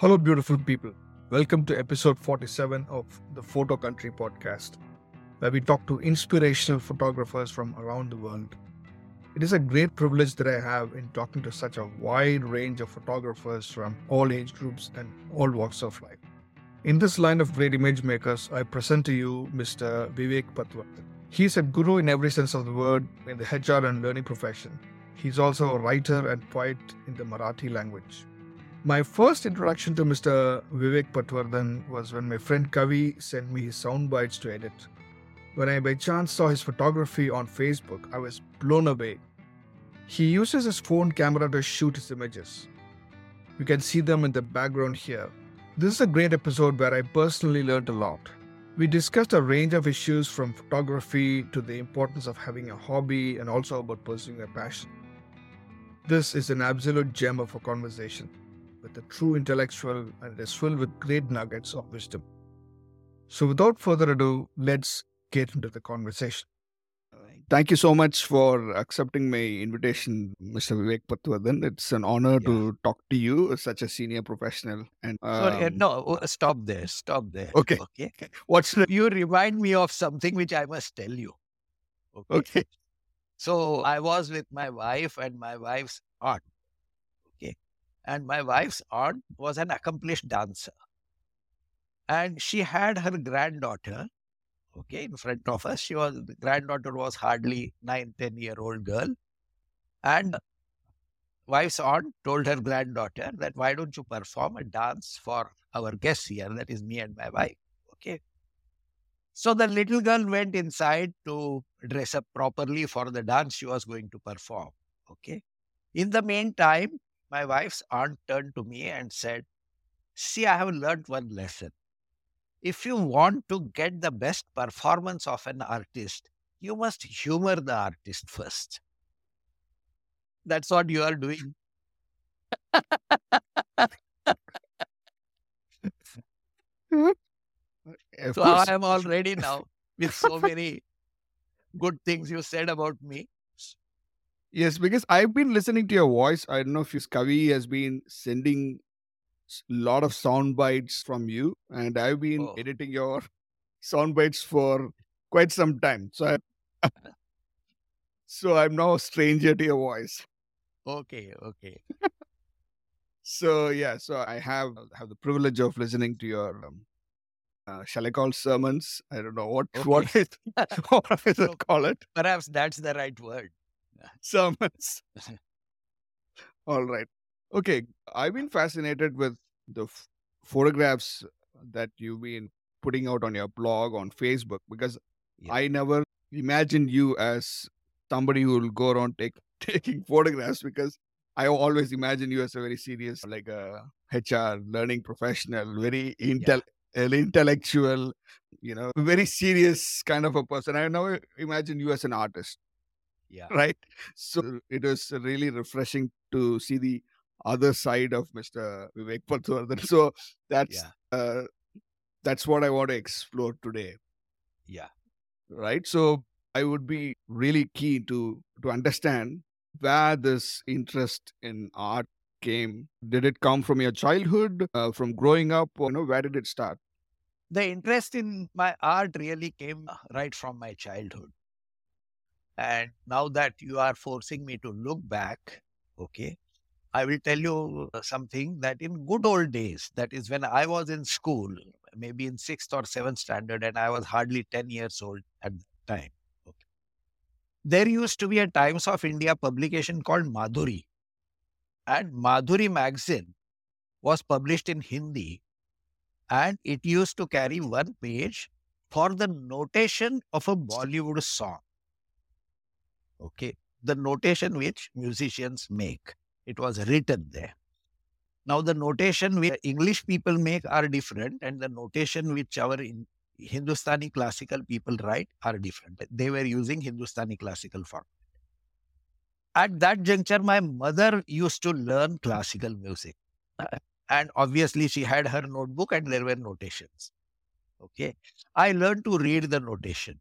Hello, beautiful people. Welcome to episode 47 of the Photo Country podcast, where we talk to inspirational photographers from around the world. It is a great privilege that I have in talking to such a wide range of photographers from all age groups and all walks of life. In this line of great image makers, I present to you Mr. Vivek Patwardhan. He is a guru in every sense of the word in the HR and learning profession. He's also a writer and poet in the Marathi language. My first introduction to Mr. Vivek Patwardhan was when my friend Kavi sent me his sound bites to edit. When I by chance saw his photography on Facebook, I was blown away. He uses his phone camera to shoot his images. You can see them in the background here. This is a great episode where I personally learned a lot. We discussed a range of issues from photography to the importance of having a hobby and also about pursuing a passion. This is an absolute gem of a conversation with a true intellectual and it is filled with great nuggets of wisdom. So, without further ado, let's get into the conversation. Thank you so much for accepting my invitation, Mr. Vivek Patwardhan. It's an honor Yeah. to talk to you, such a senior professional. And Sorry, uh, um, no, uh, stop there, stop there. Okay. Okay. what's the You remind me of something which I must tell you. Okay. okay? So I was with my wife and my wife's aunt. And my wife's aunt was an accomplished dancer. And she had her granddaughter, okay, in front of us. She was, the granddaughter was hardly nine, 10 year old girl. And wife's aunt told her granddaughter that why don't you perform a dance for our guests here? That is me and my wife. Okay. So the little girl went inside to dress up properly for the dance she was going to perform. Okay. In the meantime, my wife's aunt turned to me and said, See, I have learned one lesson. If you want to get the best performance of an artist, you must humor the artist first. That's what you are doing. So. I am all ready now with so many good things you said about me. Yes, because I've been listening to your voice. I don't know if Kavi has been sending a lot of sound bites from you, and I've been Oh. editing your sound bites for quite some time. So, I, so I'm now a stranger to your voice. Okay, okay. So yeah, so I have have the privilege of listening to your. Um, uh, shall I call sermons? I don't know what what Okay. is what is it call it Perhaps that's the right word. sermons. All right. Okay. I've been fascinated with the f- photographs that you've been putting out on your blog on Facebook because Yeah. I never imagined you as somebody who will go around take, taking photographs because I always imagine you as a very serious, like a HR learning professional, very intel- an intellectual, you know, very serious kind of a person. I never imagine you as an artist Yeah. right? So it was really refreshing to see the other side of Mr. Vivek Patwardhan. So that's Yeah. uh, that's what I want to explore today, Yeah. right? So I would be really keen to to understand where this interest in art came. Did it come from your childhood, uh, from growing up, or you know, where did it start? The interest in my art really came right from my childhood. And now that you are forcing me to look back, okay, I will tell you uh, something that in good old days, that is when I was in school, maybe in sixth or seventh standard, and I was hardly 10 years old at that time. Okay. There used to be a Times of India publication called Madhuri. And Madhuri magazine was published in Hindi and it used to carry one page for the notation of a Bollywood song. Okay. The notation which musicians make. It was written there. Now, the notation which English people make are different, and the notation which our in Hindustani classical people write are different. They were using Hindustani classical form. At that juncture, my mother used to learn classical music. And obviously, she had her notebook and there were notations. Okay. I learned to read the notation.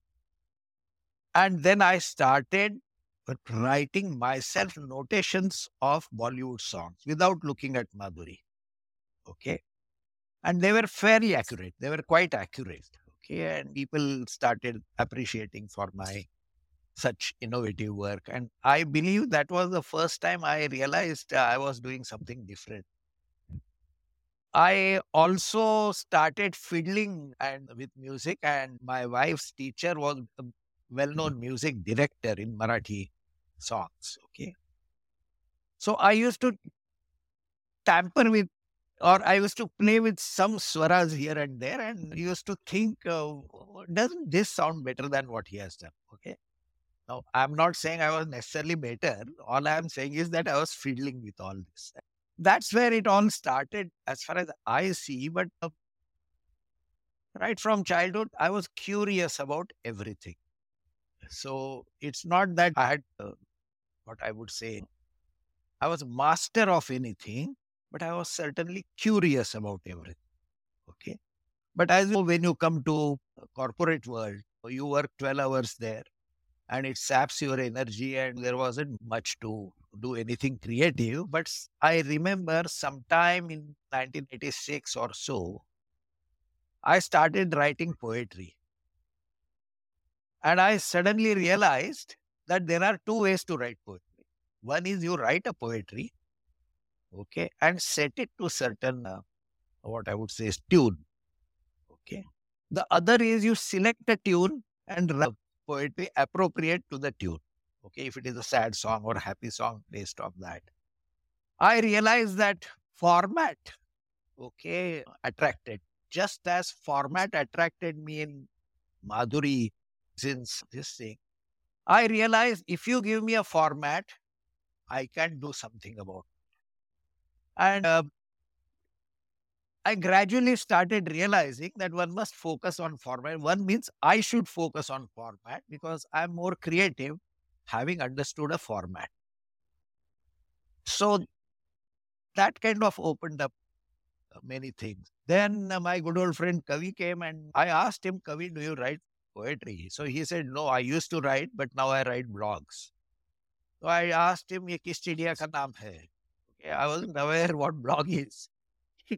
And then I started but writing myself notations of Bollywood songs without looking at Madhuri. Okay. And they were fairly accurate. They were quite accurate. Okay. And people started appreciating for my such innovative work. And I believe that was the first time I realized uh, I was doing something different. I also started fiddling and with music, and my wife's teacher was a well-known music director in Marathi songs. Okay, so I used to tamper with, or I used to play with some swaras here and there, and used to think, uh, doesn't this sound better than what he has done? Okay. Now, I'm not saying I was necessarily better. All I'm saying is that I was fiddling with all this that's where it all started as far as I see. But uh, right from childhood, I was curious about everything. So it's not that I had uh, what I would say, I was master of anything, but I was certainly curious about everything. Okay. But as you when you come to corporate world, you work 12 hours there and it saps your energy and there wasn't much to do anything creative. But I remember sometime in 1986 or so, I started writing poetry. And I suddenly realized that there are two ways to write poetry. One is you write a poetry, okay, and set it to certain, uh, what I would say is tune, okay. The other is you select a tune and write poetry appropriate to the tune. Okay, if it is a sad song or a happy song based on that. I realized that format, okay, attracted. Just as format attracted me in Madhuri since this thing, I realized if you give me a format, I can do something about it. And uh, I gradually started realizing that one must focus on format. One means I should focus on format because I'm more creative having understood a format. So that kind of opened up uh, many things. Then uh, my good old friend Kavi came and I asked him, Kavi, do you write poetry? So he said, No, I used to write, but now I write blogs. So I asked him, Ye kis ka naam hai? Okay, I wasn't aware what blog is.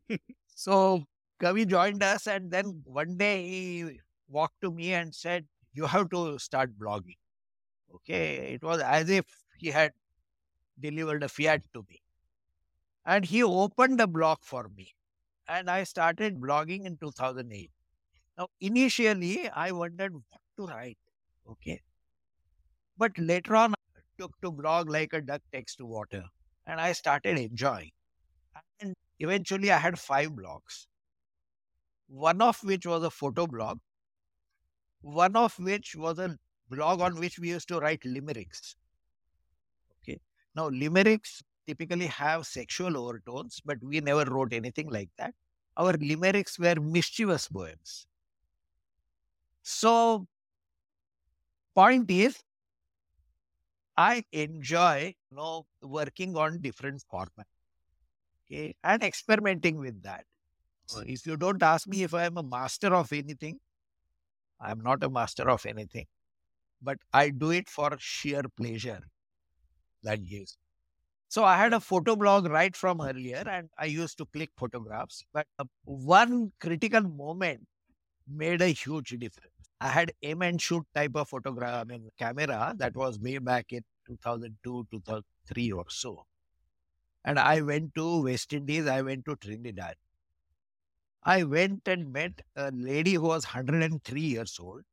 So Kavi joined us, and then one day he walked to me and said, You have to start blogging. Okay. It was as if he had delivered a fiat to me. And he opened a blog for me. And I started blogging in 2008. Now, initially, I wondered what to write. Okay. But later on, I took to blog like a duck takes to water. And I started enjoying. And Eventually, I had five blogs, one of which was a photo blog, one of which was a blog on which we used to write limericks. Okay. Now, limericks typically have sexual overtones, but we never wrote anything like that. Our limericks were mischievous poems. So, point is, I enjoy you know, working on different formats okay, and experimenting with that. So if you don't ask me if I am a master of anything, I am not a master of anything, but I do it for sheer pleasure that gives. So I had a photo blog right from earlier and I used to click photographs, but uh, one critical moment made a huge difference. I had aim and shoot type of photograph, I mean, camera that was way back in 2002, 2003 or so. And I went to West Indies, I went to Trinidad. I went and met a lady who was 103 years old.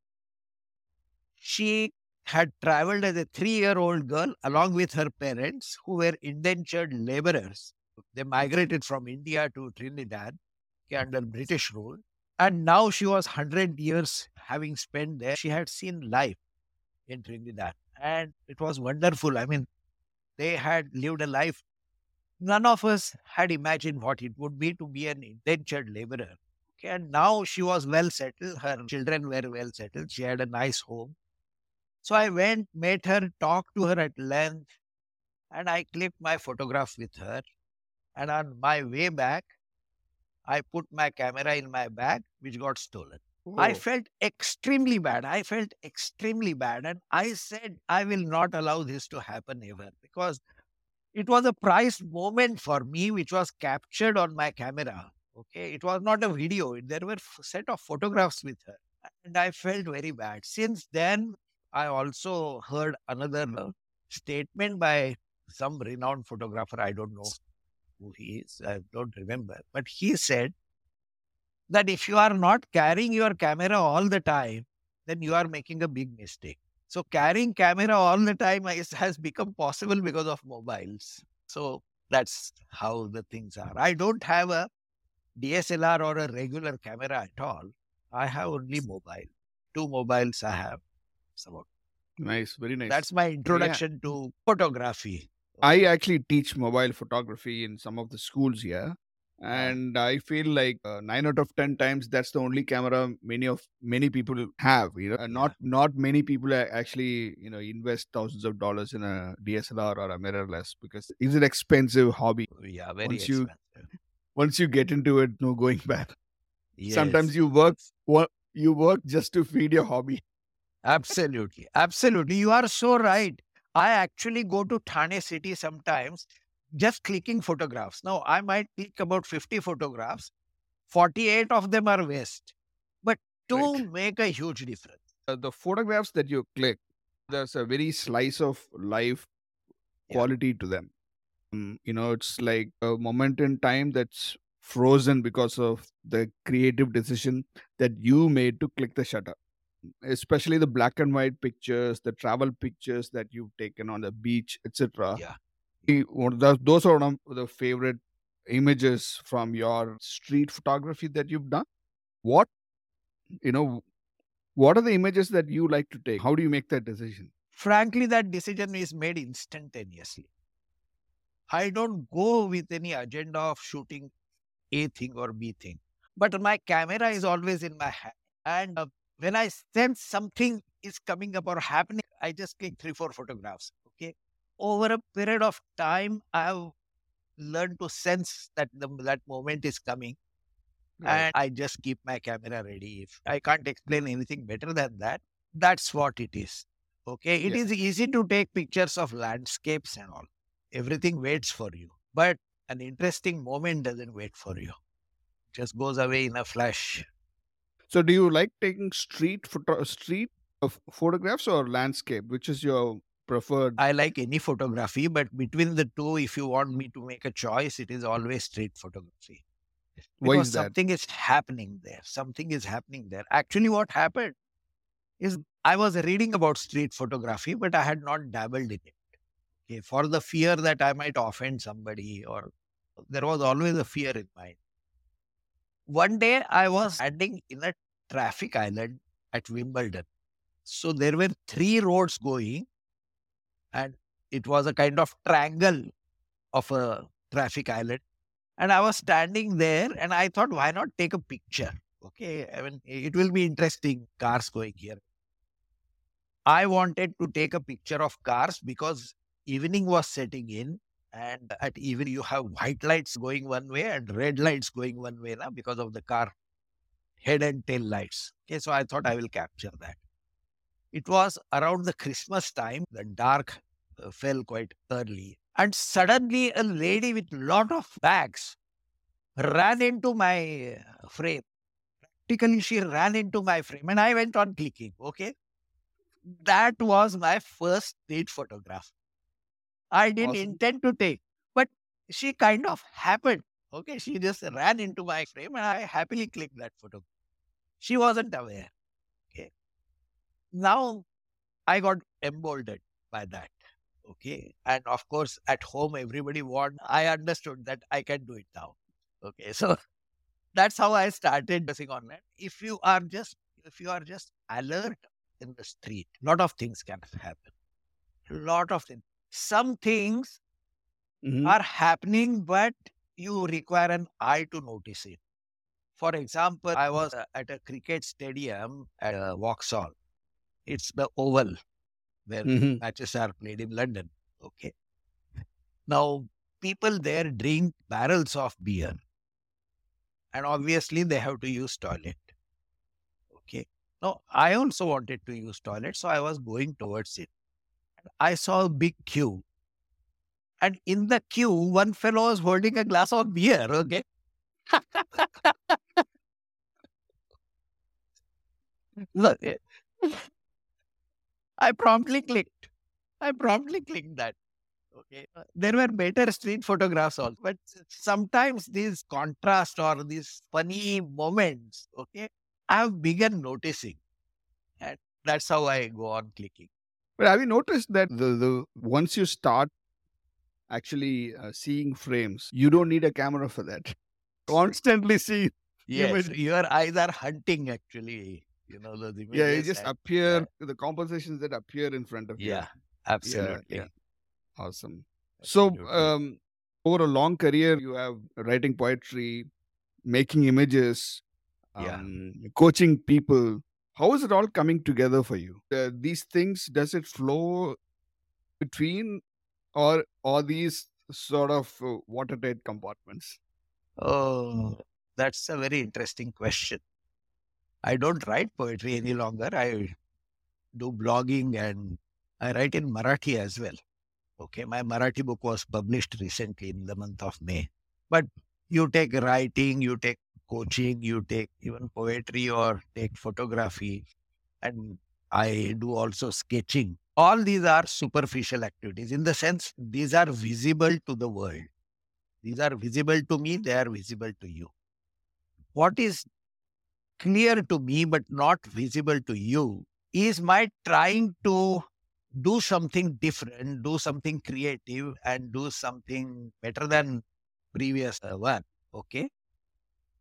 She had traveled as a three year old girl along with her parents, who were indentured laborers. They migrated from India to Trinidad under British rule. And now she was 100 years having spent there. She had seen life in Trinidad. And it was wonderful. I mean, they had lived a life none of us had imagined what it would be to be an indentured laborer. Okay, and now she was well settled. Her children were well settled. She had a nice home. So I went, met her, talked to her at length, and I clicked my photograph with her. And on my way back, I put my camera in my bag, which got stolen. I oh. felt extremely bad. I felt extremely bad. And I said, I will not allow this to happen ever because it was a prized moment for me, which was captured on my camera. Okay, it was not a video. There were a set of photographs with her, and I felt very bad. Since then, I also heard another statement by some renowned photographer. I don't know who he is. I don't remember, but he said that if you are not carrying your camera all the time, then you are making a big mistake. So carrying camera all the time is, has become possible because of mobiles. So that's how the things are. I don't have a DSLR or a regular camera at all. I have only mobile. Two mobiles I have. So Nice, very nice. that's my introduction to photography. I actually teach mobile photography in some of the schools here, and I feel like uh, nine out of ten times that's the only camera many of many people have. You know, and not not many people actually you know invest thousands of dollars in a DSLR or a mirrorless because it's an expensive hobby. Yeah, very Once you- expensive. Once you get into it, no going back. Sometimes you work You work just to feed your hobby. Absolutely. Absolutely. You are so right. I actually go to Thane city sometimes just clicking photographs. Now, I might click about 50 photographs, 48 of them are waste, but two Right. make a huge difference. Uh, the photographs that you click, there's a very slice of life Yeah. quality to them. Mm, you know, it's like a moment in time that's frozen because of the creative decision that you made to click the shutter. Especially the black and white pictures, the travel pictures that you've taken on the beach, etc. Yeah. One of the- Those are one of the favorite images from your street photography that you've done. What, you know, what are the images that you like to take? How do you make that decision? Frankly, that decision is made instantaneously. I don't go with any agenda of shooting A thing or B thing, but my camera is always in my hand. And uh, when I sense something is coming up or happening, I just click three, four photographs. Okay. Over a period of time, I've learned to sense that the, that moment is coming and I just keep my camera ready. If I can't explain anything better than that, that's what it is. Okay, It Yeah. is easy to take pictures of landscapes and all. Everything waits for you, but an interesting moment doesn't wait for you. It Just goes away in a flash. So, do you like taking street photo- street photographs or landscape? Which is your preferred? I like any photography, but between the two, if you want me to make a choice, it is always street photography. Why because is that? something is happening there. Something is happening there. Actually, what happened is I was reading about street photography, but I had not dabbled in it. Okay, for the fear that I might offend somebody, or there was always a fear in mind. One day I was standing in a traffic island at Wimbledon. So there were three roads going, and it was a kind of triangle of a traffic island. And I was standing there and I thought, why not take a picture? Okay, I mean, it will be interesting, cars going here. I wanted to take a picture of cars because evening was setting in, and at evening you have white lights going one way and red lights going one way now because of the car head and tail lights. Okay, so I thought I will capture that. It was around the Christmas time, the dark uh, fell quite early, and suddenly a lady with lot of bags ran into my uh, frame. Practically, she ran into my frame, and I went on clicking. Okay, that was my first street photograph. I didn't Awesome. intend to take, but she kind of happened. Okay, she just ran into my frame, and I happily clicked that photo. She wasn't aware. Okay, now I got emboldened by that. Okay, and of course, at home, everybody want. I understood that I can do it now. Okay, so that's how I started focusing on that. If you are just if you are just alert in the street, lot of things can happen. Lot of things. Some things Mhm. are happening, but you require an eye to notice it. For example, I was uh, at a cricket stadium at uh, Vauxhall. It's the Oval where Mhm. matches are played in London. Okay. Now, people there drink barrels of beer. And obviously, they have to use toilet. Okay. Now, I also wanted to use toilet, so I was going towards it. I saw a big queue. And in the queue, one fellow was holding a glass of beer. Okay. Look, eh, I promptly clicked. I promptly clicked that. Okay. Uh, there were better street photographs also, but sometimes these contrast or these funny moments, okay, I have begun noticing. And that's how I go on clicking. But have you noticed that the, the once you start actually uh, seeing frames, you don't need a camera for that. Constantly see. Yes, your eyes are hunting actually. You know the images. Yeah, it just appear yeah. the compositions that appear in front of you. Yeah, absolutely. Yeah, yeah. Awesome. Absolutely. So, um, over a long career, you have writing poetry, making images, um, yeah. coaching people. How is it all coming together for you? Uh, these things, does it flow between or are these sort of uh, watertight compartments? Oh, that's a very interesting question. I don't write poetry any longer. I do blogging and I write in Marathi as well. Okay, my Marathi book was published recently in the month of May. But you take writing, you take coaching, you take even poetry or take photography, and I do also sketching all these are superficial activities in the sense these are visible to the world. These are visible to me, they are visible to you. What is clear to me but not visible to you is my trying to do something different, do something creative, and do something better than previous one. Okay.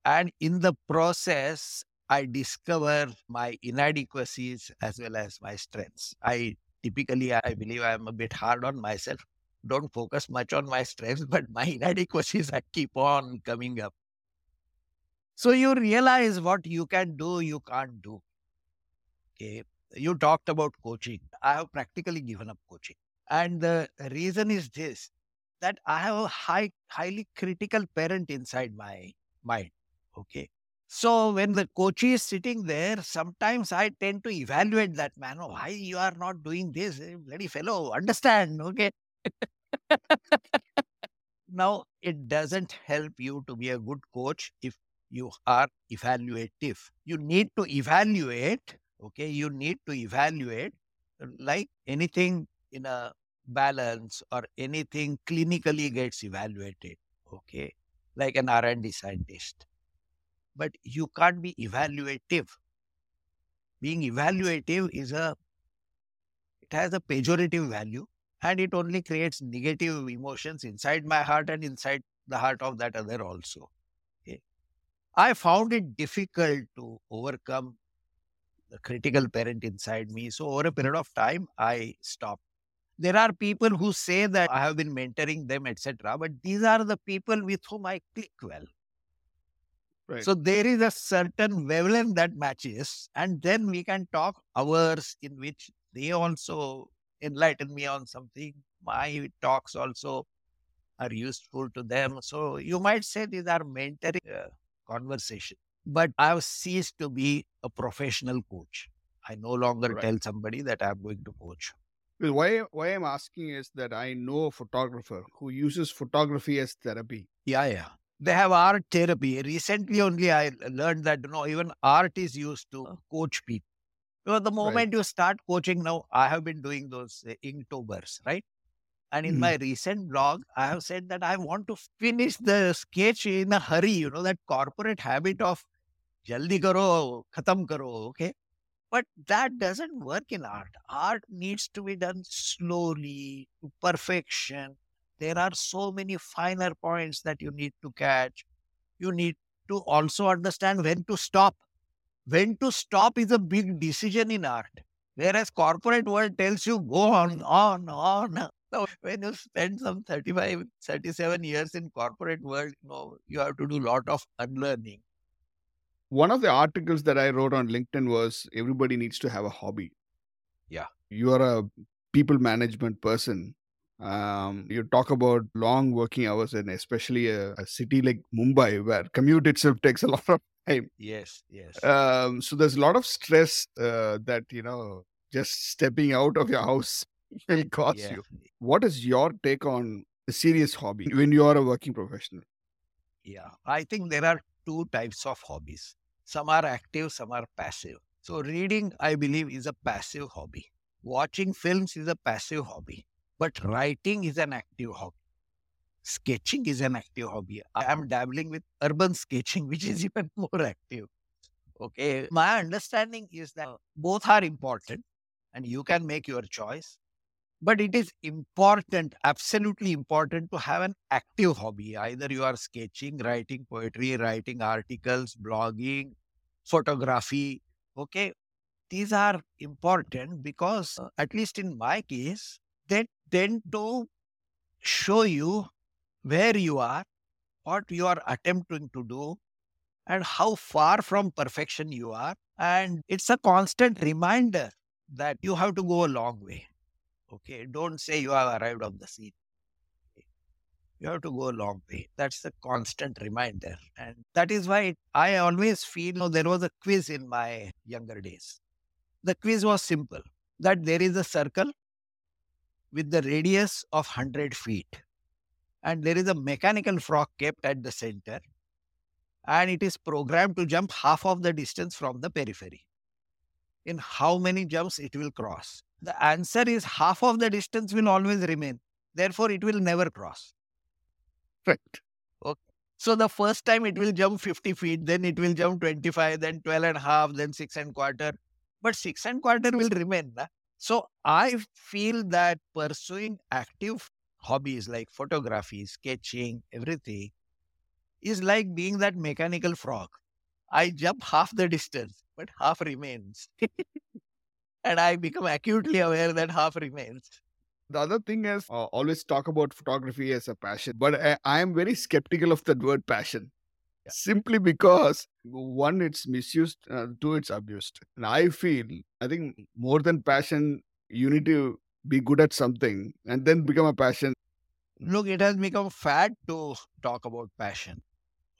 And in the process, I discover my inadequacies as well as my strengths. I typically I believe I'm a bit hard on myself. Don't focus much on my strengths, but my inadequacies I keep on coming up. So you realize what you can do, you can't do. Okay. You talked about coaching. I have practically given up coaching. And the reason is this that I have a high, highly critical parent inside my mind. Okay. So when the coach is sitting there, sometimes I tend to evaluate that man. Oh, why you are not doing this, eh, bloody fellow? Understand, okay? now it doesn't help you to be a good coach if you are evaluative. You need to evaluate. Okay, you need to evaluate like anything in a balance or anything clinically gets evaluated. Okay, like an R and D scientist but you can't be evaluative. Being evaluative is a, it has a pejorative value and it only creates negative emotions inside my heart and inside the heart of that other also. I found it difficult to overcome the critical parent inside me. So over a period of time, I stopped. There are people who say that I have been mentoring them, etc. But these are the people with whom I click well. Right. So there is a certain wavelength that matches, and then we can talk hours in which they also enlighten me on something. My talks also are useful to them. So you might say these are mentoring uh, conversation. But I've ceased to be a professional coach. I no longer right. tell somebody that I'm going to coach. Well, why why I'm asking is that I know a photographer who uses photography as therapy. Yeah, yeah they have art therapy. Recently, only I learned that you know even art is used to coach people. So the moment right. you start coaching now, I have been doing those uh, Inktober's, right? And in mm-hmm. my recent blog, I have said that I want to finish the sketch in a hurry. You know that corporate habit of jaldi karo, khatam karo, okay? But that doesn't work in art. Art needs to be done slowly to perfection there are so many finer points that you need to catch. You need to also understand when to stop. When to stop is a big decision in art. Whereas corporate world tells you go on, on, on. So when you spend some 35, 37 years in corporate world, you know, you have to do a lot of unlearning. One of the articles that I wrote on LinkedIn was everybody needs to have a hobby. Yeah. You are a people management person um, you talk about long working hours, and especially a, a, city like Mumbai, where commute itself takes a lot of time. Yes, yes. Um, so there's a lot of stress uh, that you know just stepping out of your house will cause yeah. you. What is your take on a serious hobby when you are a working professional? Yeah, I think there are two types of hobbies. Some are active, some are passive. So, reading, I believe, is a passive hobby. Watching films is a passive hobby. But writing is an active hobby. Sketching is an active hobby. I am dabbling with urban sketching, which is even more active. Okay. My understanding is that both are important and you can make your choice. But it is important, absolutely important to have an active hobby. Either you are sketching, writing poetry, writing articles, blogging, photography. Okay. These are important because, uh, at least in my case, they tend to show you where you are, what you are attempting to do, and how far from perfection you are. And it's a constant reminder that you have to go a long way. Okay. Don't say you have arrived on the scene. You have to go a long way. That's the constant reminder. And that is why I always feel you know, there was a quiz in my younger days. The quiz was simple that there is a circle with the radius of 100 feet. And there is a mechanical frog kept at the center. And it is programmed to jump half of the distance from the periphery. In how many jumps it will cross? The answer is half of the distance will always remain. Therefore, it will never cross. Right. Okay. So the first time it will jump 50 feet, then it will jump 25, then 12 and a half, then 6 and quarter. But 6 and quarter will remain. Na? So I feel that pursuing active hobbies like photography, sketching, everything is like being that mechanical frog. I jump half the distance, but half remains. and I become acutely aware that half remains. The other thing is, uh, always talk about photography as a passion, but I, I am very skeptical of the word passion. Yeah. Simply because one, it's misused, uh, two, it's abused. And I feel, I think more than passion, you need to be good at something and then become a passion. Look, it has become fad to talk about passion.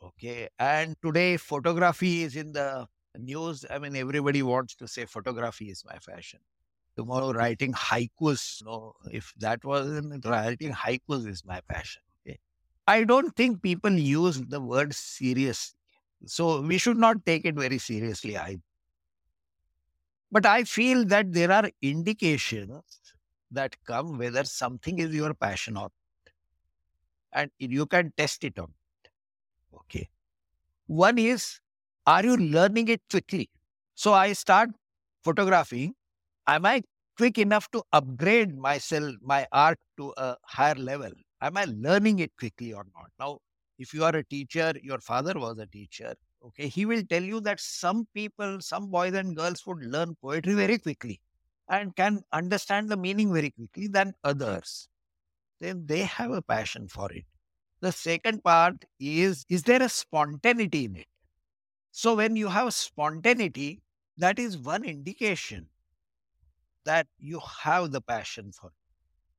Okay. And today, photography is in the news. I mean, everybody wants to say photography is my fashion. Tomorrow, writing haikus. You know, if that wasn't writing haikus is my passion. Okay. I don't think people use the word serious. So we should not take it very seriously. I but I feel that there are indications that come whether something is your passion or not. And you can test it on. It. Okay. One is, are you learning it quickly? So I start photographing. Am I quick enough to upgrade myself, my art to a higher level? Am I learning it quickly or not? Now, if you are a teacher, your father was a teacher, okay, he will tell you that some people, some boys and girls would learn poetry very quickly and can understand the meaning very quickly than others. Then they have a passion for it. The second part is is there a spontaneity in it? So, when you have spontaneity, that is one indication that you have the passion for it.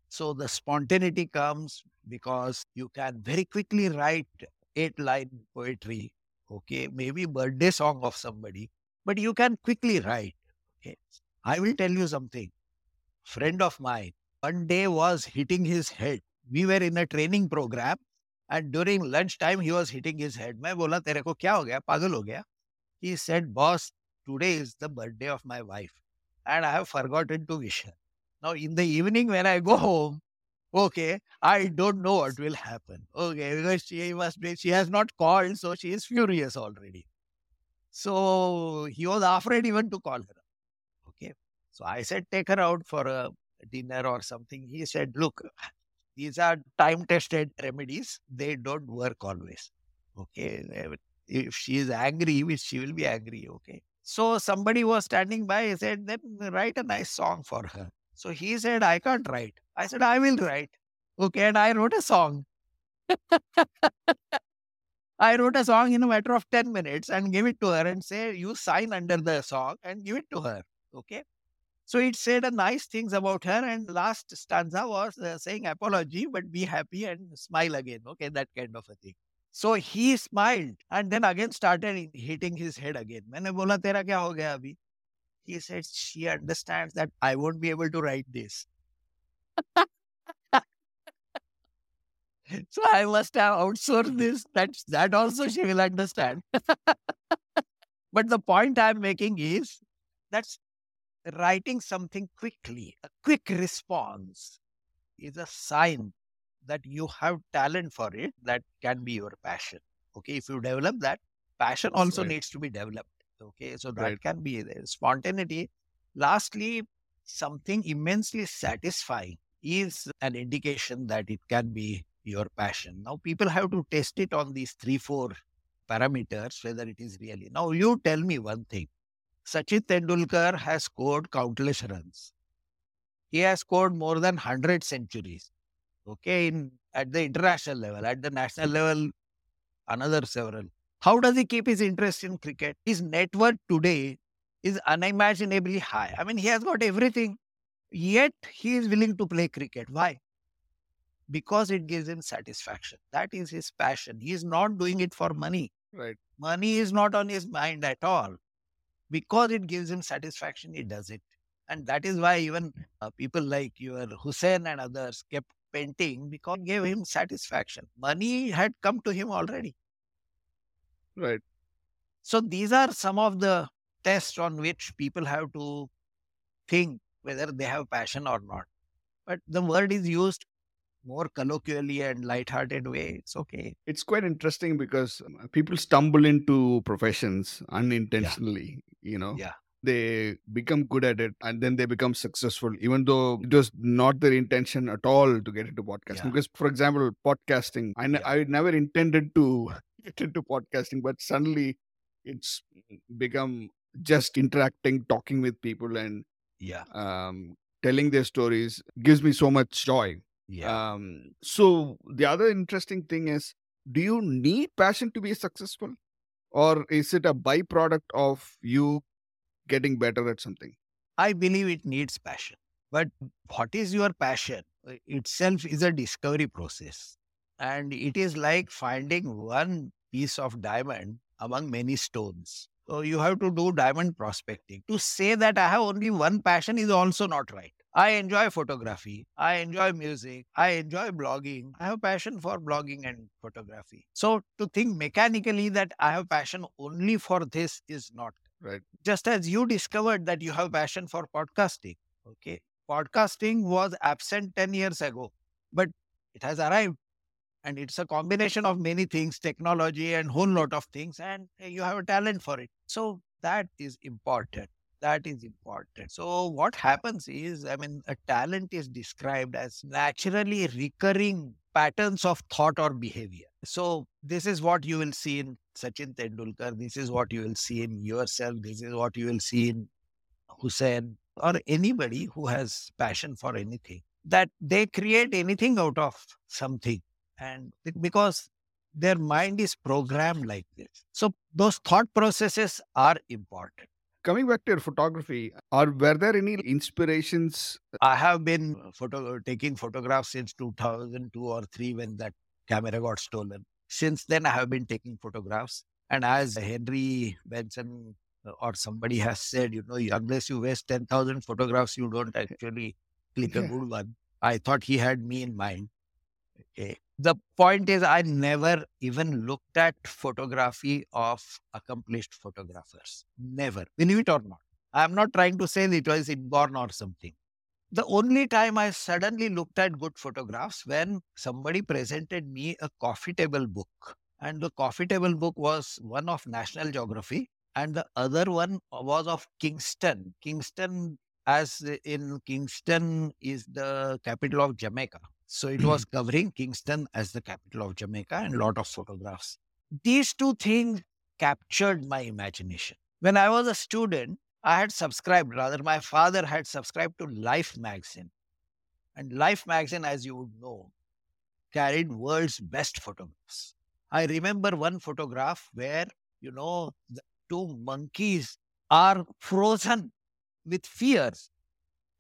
So, the spontaneity comes because you can very quickly write eight line poetry, okay, maybe birthday song of somebody, but you can quickly write. Okay. I will tell you something. Friend of mine, one day was hitting his head. We were in a training program and during lunch time he was hitting his head. मैं बोला तेरे को क्या हो गया पागल हो गया He said, boss, today is the birthday of my wife and I have forgotten to wish her. Now in the evening when I go home, okay, I don't know what will happen. Okay, because she must be, she has not called, so she is furious already. So he was afraid even to call her. Okay. So I said, take her out for a dinner or something. He said, look, these are time tested remedies. They don't work always. Okay. If she is angry, she will be angry. Okay. So somebody was standing by. He said, then write a nice song for her. So he said, I can't write. I said, I will write. Okay. And I wrote a song. I wrote a song in a matter of 10 minutes and gave it to her and say, you sign under the song and give it to her. Okay. So it said a nice things about her. And last stanza was uh, saying apology, but be happy and smile again. Okay. That kind of a thing. So he smiled and then again started hitting his head again. मैंने बोला तेरा क्या हो गया अभी? He said she understands that I won't be able to write this. so I must have outsourced this. That's that also she will understand. but the point I'm making is that's writing something quickly, a quick response is a sign that you have talent for it that can be your passion. Okay, if you develop that, passion also right. needs to be developed. Okay, so that right. can be there. Spontaneity. Lastly, something immensely satisfying is an indication that it can be your passion. Now, people have to test it on these three, four parameters, whether it is really. Now, you tell me one thing Sachin Tendulkar has scored countless runs. He has scored more than 100 centuries. Okay, in at the international level, at the national level, another several. How does he keep his interest in cricket? His net worth today is unimaginably high. I mean, he has got everything, yet he is willing to play cricket. Why? Because it gives him satisfaction. That is his passion. He is not doing it for money. Right. Money is not on his mind at all. Because it gives him satisfaction, he does it. And that is why even uh, people like your Husain and others kept painting because it gave him satisfaction. Money had come to him already. Right. So these are some of the tests on which people have to think whether they have passion or not. But the word is used more colloquially and light-hearted way. It's okay. It's quite interesting because um, people stumble into professions unintentionally. Yeah. You know. Yeah they become good at it and then they become successful even though it was not their intention at all to get into podcasting yeah. because for example podcasting I, yeah. I never intended to get into podcasting but suddenly it's become just interacting talking with people and yeah um, telling their stories gives me so much joy yeah um, so the other interesting thing is do you need passion to be successful or is it a byproduct of you getting better at something? I believe it needs passion. But what is your passion itself is a discovery process. And it is like finding one piece of diamond among many stones. So you have to do diamond prospecting. To say that I have only one passion is also not right. I enjoy photography. I enjoy music. I enjoy blogging. I have passion for blogging and photography. So to think mechanically that I have passion only for this is not Right. Just as you discovered that you have passion for podcasting. Okay. Podcasting was absent 10 years ago, but it has arrived. And it's a combination of many things, technology and whole lot of things, and eh, you have a talent for it. So that is important. That is important. So what happens is, I mean, a talent is described as naturally recurring patterns of thought or behavior. So this is what you will see in Sachin Tendulkar. This is what you will see in yourself. This is what you will see in Husain or anybody who has passion for anything. That they create anything out of something. And because their mind is programmed like this. So those thought processes are important. Coming back to your photography, are were there any inspirations? I have been photo taking photographs since 2002 or 3 when that camera got stolen. Since then, I have been taking photographs. And as Henry Benson uh, or somebody has said, you know, unless you waste 10,000 photographs, you don't actually click a good one. I thought he had me in mind. Okay. The point is, I never even looked at photography of accomplished photographers. Never. Believe it or not. I'm not trying to say it was inborn or something the only time I suddenly looked at good photographs when somebody presented me a coffee table book. And the coffee table book was one of National Geography, and the other one was of Kingston. Kingston, as in Kingston, is the capital of Jamaica. So it was mm-hmm. covering Kingston as the capital of Jamaica and a lot of photographs. These two things captured my imagination. When I was a student, I had subscribed, rather, my father had subscribed to Life magazine. And Life magazine, as you would know, carried world's best photographs. I remember one photograph where, you know, the two monkeys are frozen with fears,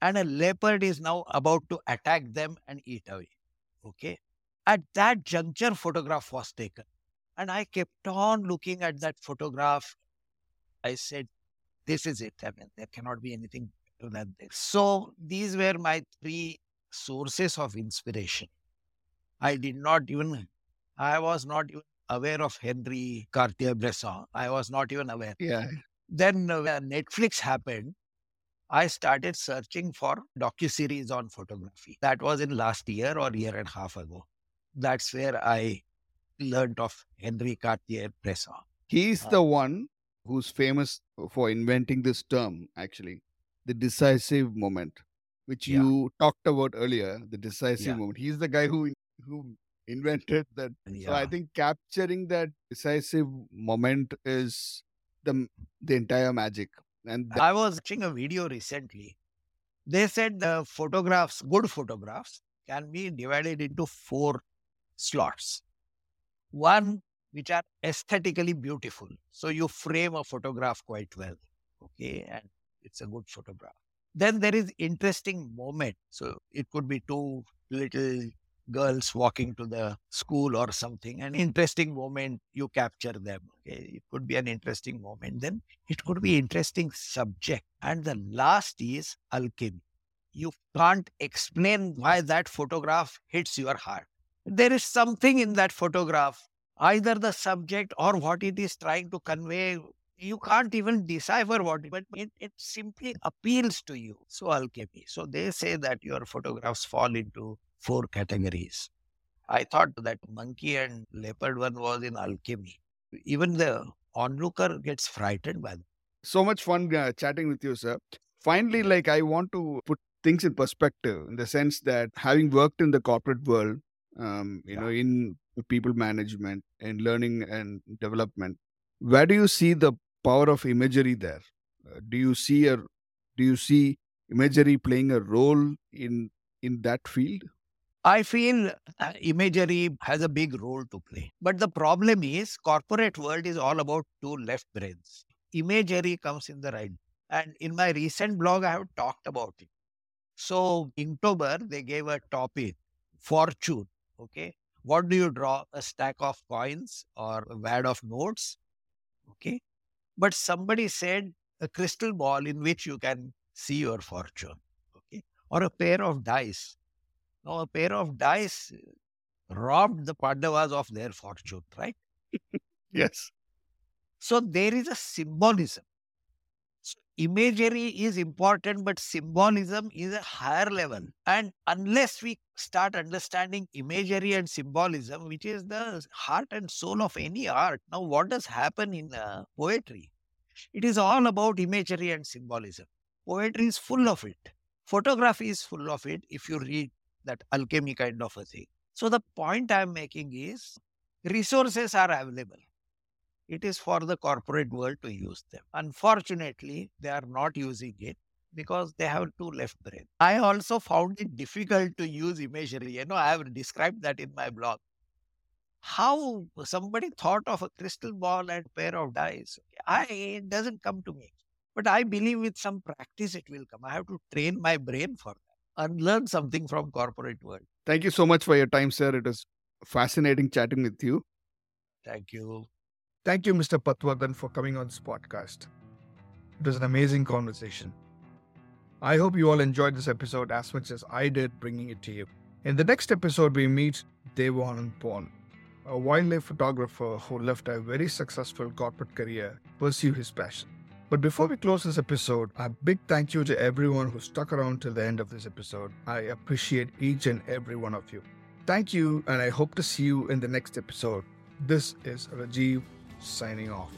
and a leopard is now about to attack them and eat away. Okay. At that juncture, photograph was taken. And I kept on looking at that photograph. I said, this is it. I mean, there cannot be anything better than this. So these were my three sources of inspiration. I did not even, I was not even aware of Henri Cartier-Bresson. I was not even aware. Yeah. Then uh, Netflix happened, I started searching for docu-series on photography. That was in last year or year and a half ago. That's where I learned of Henri Cartier-Bresson. He's Uh, the one who's famous for inventing this term, actually, the decisive moment, which Yeah. you talked about earlier. The decisive Yeah. moment. He's the guy who who invented that. So I think capturing that decisive moment is the the entire magic. And that, I was watching a video recently. They said the photographs, good photographs, can be divided into four slots. One, which are aesthetically beautiful. So you frame a photograph quite well. Okay. And it's a good photograph. Then there is interesting moment. So it could be two little girls walking to the school or something. An interesting moment, you capture them. Okay. It could be an interesting moment. Then it could be interesting subject. And the last is alchemy. You can't explain why that photograph hits your heart. There is something in that photograph, either the subject or what it is trying to convey. You can't even decipher what, it- but it, it simply appeals to you. So alchemy. So they say that your photographs fall into four categories. I thought that monkey and leopard one was in alchemy. Even the onlooker gets frightened by that. so much fun uh, chatting with you, sir. Finally, like I want to put things in perspective in the sense that having worked in the corporate world, um, you Yeah. know, in people management and learning and development, where do you see the power of imagery there? Uh, do you see a do you see imagery playing a role in in that field? I feel uh, imagery has a big role to play. But the problem is corporate world is all about two left brains. Imagery comes in the right. And in my recent blog, I have talked about it. So in Inktober, they gave a topic, fortune. Okay. What do you draw? A stack of coins or a wad of notes? Okay. But somebody said a crystal ball in which you can see your fortune. Okay. Or a pair of dice. Now, a pair of dice robbed the Pandavas of their fortune, right? Yes. So there is a symbolism. So imagery is important, but symbolism is a higher level. And unless we start understanding imagery and symbolism, which is the heart and soul of any art, now what does happen in uh, poetry? It is all about imagery and symbolism. Poetry is full of it. Photography is full of it if you read that alchemy kind of a thing. So the point I'm making is resources are available. It is for the corporate world to use them. Unfortunately, they are not using it because they have two left brain. I also found it difficult to use imagery. You know, I have described that in my blog. How somebody thought of a crystal ball and pair of dice. I it doesn't come to me. But I believe with some practice it will come. I have to train my brain for and learn something from corporate world. Thank you so much for your time, sir. It was fascinating chatting with you. Thank you. Thank you, Mr. Patwardhan, for coming on this podcast. It was an amazing conversation. I hope you all enjoyed this episode as much as I did bringing it to you. In the next episode, we meet Devan Pon, a wildlife photographer who left a very successful corporate career to pursue his passion. But before we close this episode, a big thank you to everyone who stuck around till the end of this episode. I appreciate each and every one of you. Thank you, and I hope to see you in the next episode. This is Rajiv signing off.